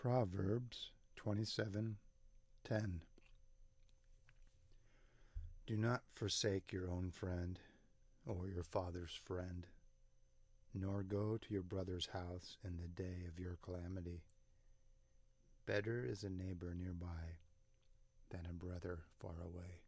Proverbs 27:10 Do not forsake your own friend or your father's friend, nor go to your brother's house in the day of your calamity. Better is a neighbor nearby than a brother far away.